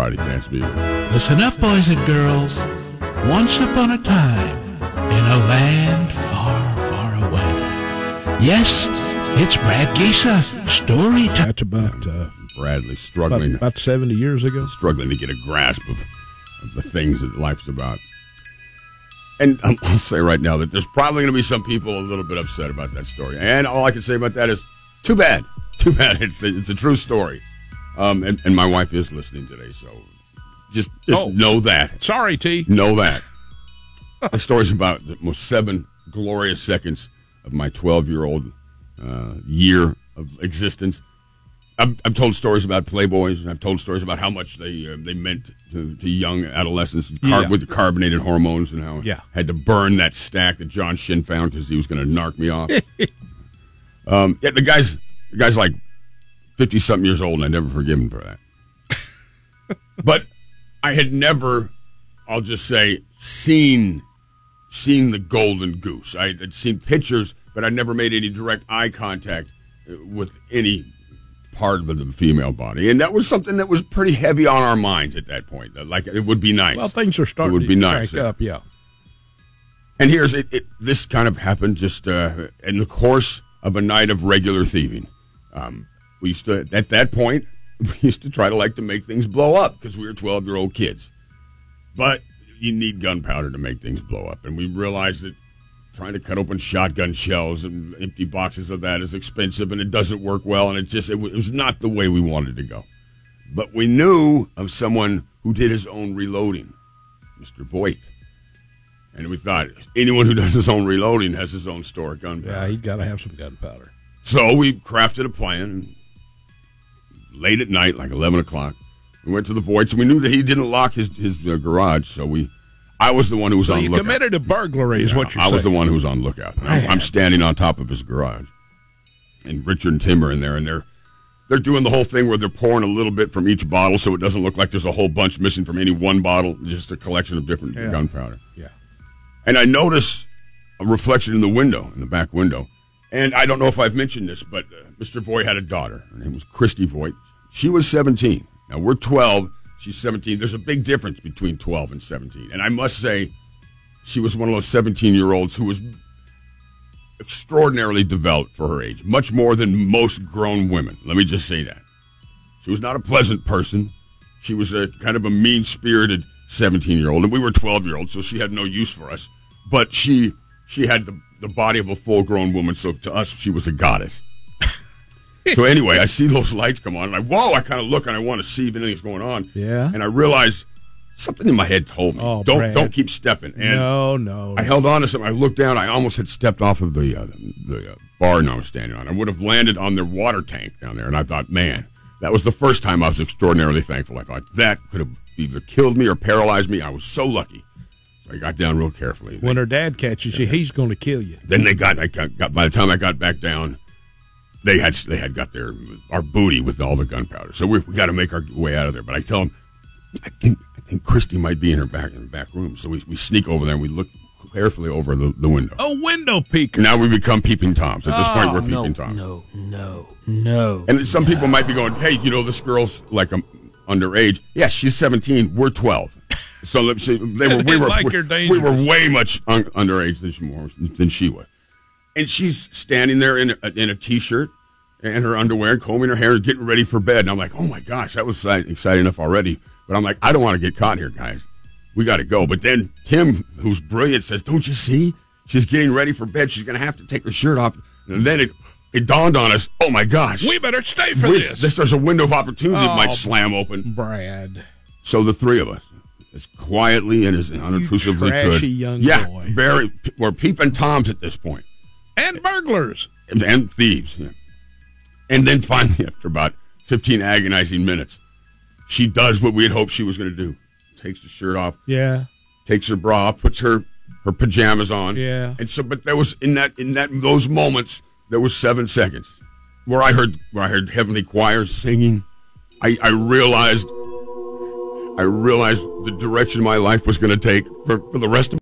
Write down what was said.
Friday dance music. Listen up, boys and girls. Once upon a time, in a land far, far away. Yes, it's Brad Geisa. Story time. That's about uh, Bradley struggling about seventy years ago. struggling to get a grasp of, of the things that life's about. And um, I'll say right now that there's probably going to be some people a little bit upset about that story. And all I can say about that is, too bad, too bad. It's a, it's a true story. Um, and, and my wife is listening today, so just just Oh. know that. Sorry, T. Know that. the story's about the most seven glorious seconds of my 12 year old uh, year of existence. I've, I've told stories about Playboys. and I've told stories about how much they uh, they meant to, to young adolescents car- Yeah. with the carbonated hormones and how Yeah. I had to burn that stack that John Shin found because he was going to narc me off. um, yeah, the guy's the guy's like fifty something years old, and I never forgive him for that. but I had never, I'll just say, seen seen the golden goose. I had seen pictures, but I never made any direct eye contact uh, with any part of the female body, and that was something that was pretty heavy on our minds at that point. Like it would be nice. Well, things are starting It would be to nice, up. Yeah. And here's it, it. This kind of happened just uh, in the course of a night of regular thieving. Um, we used to, at that point, we used to try to like to make things blow up because we were 12 year old kids. But you need gunpowder to make things blow up. And we realized that trying to cut open shotgun shells and empty boxes of that is expensive and it doesn't work well. And it just, it wa- it was not the way we wanted to go. But we knew of someone who did his own reloading, Mr. Voigt. And we thought anyone who does his own reloading has his own store of gunpowder. Yeah, he's got to have some gunpowder. So we crafted a plan. Late at night, like eleven o'clock, we went to the Voigts. We knew that he didn't lock his his uh, garage, so we. I was the one who was So on you lookout. committed a burglary, is Yeah, what you're I saying. was the one who was on lookout. I'm, I'm standing on top of his garage, and Richard and Tim are in there, and they're they're doing the whole thing where they're pouring a little bit from each bottle, so it doesn't look like there's a whole bunch missing from any one bottle, just a collection of different Yeah. gunpowder. Yeah. And I notice a reflection in the window, in the back window. And I don't know if I've mentioned this, but uh, Mr. Voigt had a daughter. Her name was Christy Voigt. She was 17. Now we're 12. She's 17. There's a big difference between 12 and 17. And I must say, she was one of those 17 year olds who was extraordinarily developed for her age, much more than most grown women. Let me just say that. She was not a pleasant person. She was a kind of a mean spirited 17 year old, and we were 12 year olds, so she had no use for us. But she she had the, the body of a full grown woman, so to us, she was a goddess. so anyway, I see those lights come on, and I whoa! I kind of look and I want to see if anything's going on. Yeah. And I realize something in my head told me, Oh, don't Brad. don't keep stepping. And no, no. I held on to something. I looked down. I almost had stepped off of the uh, the uh, barn I was standing on. I would have landed on their water tank down there. And I thought, man, that was the first time I was extraordinarily thankful. I thought that could have either killed me or paralyzed me. I was so lucky. So I got down real carefully. when her dad catches you, he's going to kill you. Then they got, I got, got. By the time I got back down, they had they had got their our booty with all the gunpowder. So we, we got to make our way out of there. But I tell them, I think I think Christy might be in her back in the back room. So we, we sneak over there and we look carefully over the, the window. A window peeker. Now we become peeping toms. At this point, we're no, peeping toms. no, no, no. And some people might be going, "Hey, you know, this girl's like um, underage. Yes, she's 17. We're 12. So let's see. They were. We were. Like we, we were way much un- underage than she, was, than she was. And she's standing there in a, in a t-shirt and her underwear, combing her hair, and getting ready for bed. And I'm like, "Oh my gosh, that was exciting enough already." But I'm like, I don't want to get caught here, guys. We got to go. But then Tim, who's brilliant, says, "Don't you see? She's getting ready for bed. She's going to have to take her shirt off." And then it it dawned on us, "Oh my gosh, We better stay for we- this. there's a window of opportunity that Oh. might slam open." Brad. So the three of us, as quietly and as unobtrusively trashy could, young yeah, boy. very. We're peeping toms at this point, And burglars. and, and thieves. Yeah. And then finally, after about 15 agonizing minutes, she does what we had hoped she was going to do: takes the shirt off, Yeah. takes her bra off, puts her her pajamas on. Yeah. And so, but there was in that in that those moments there was seven seconds where I heard where I heard heavenly choirs singing. I I realized I realized the direction my life was going to take for, for the rest of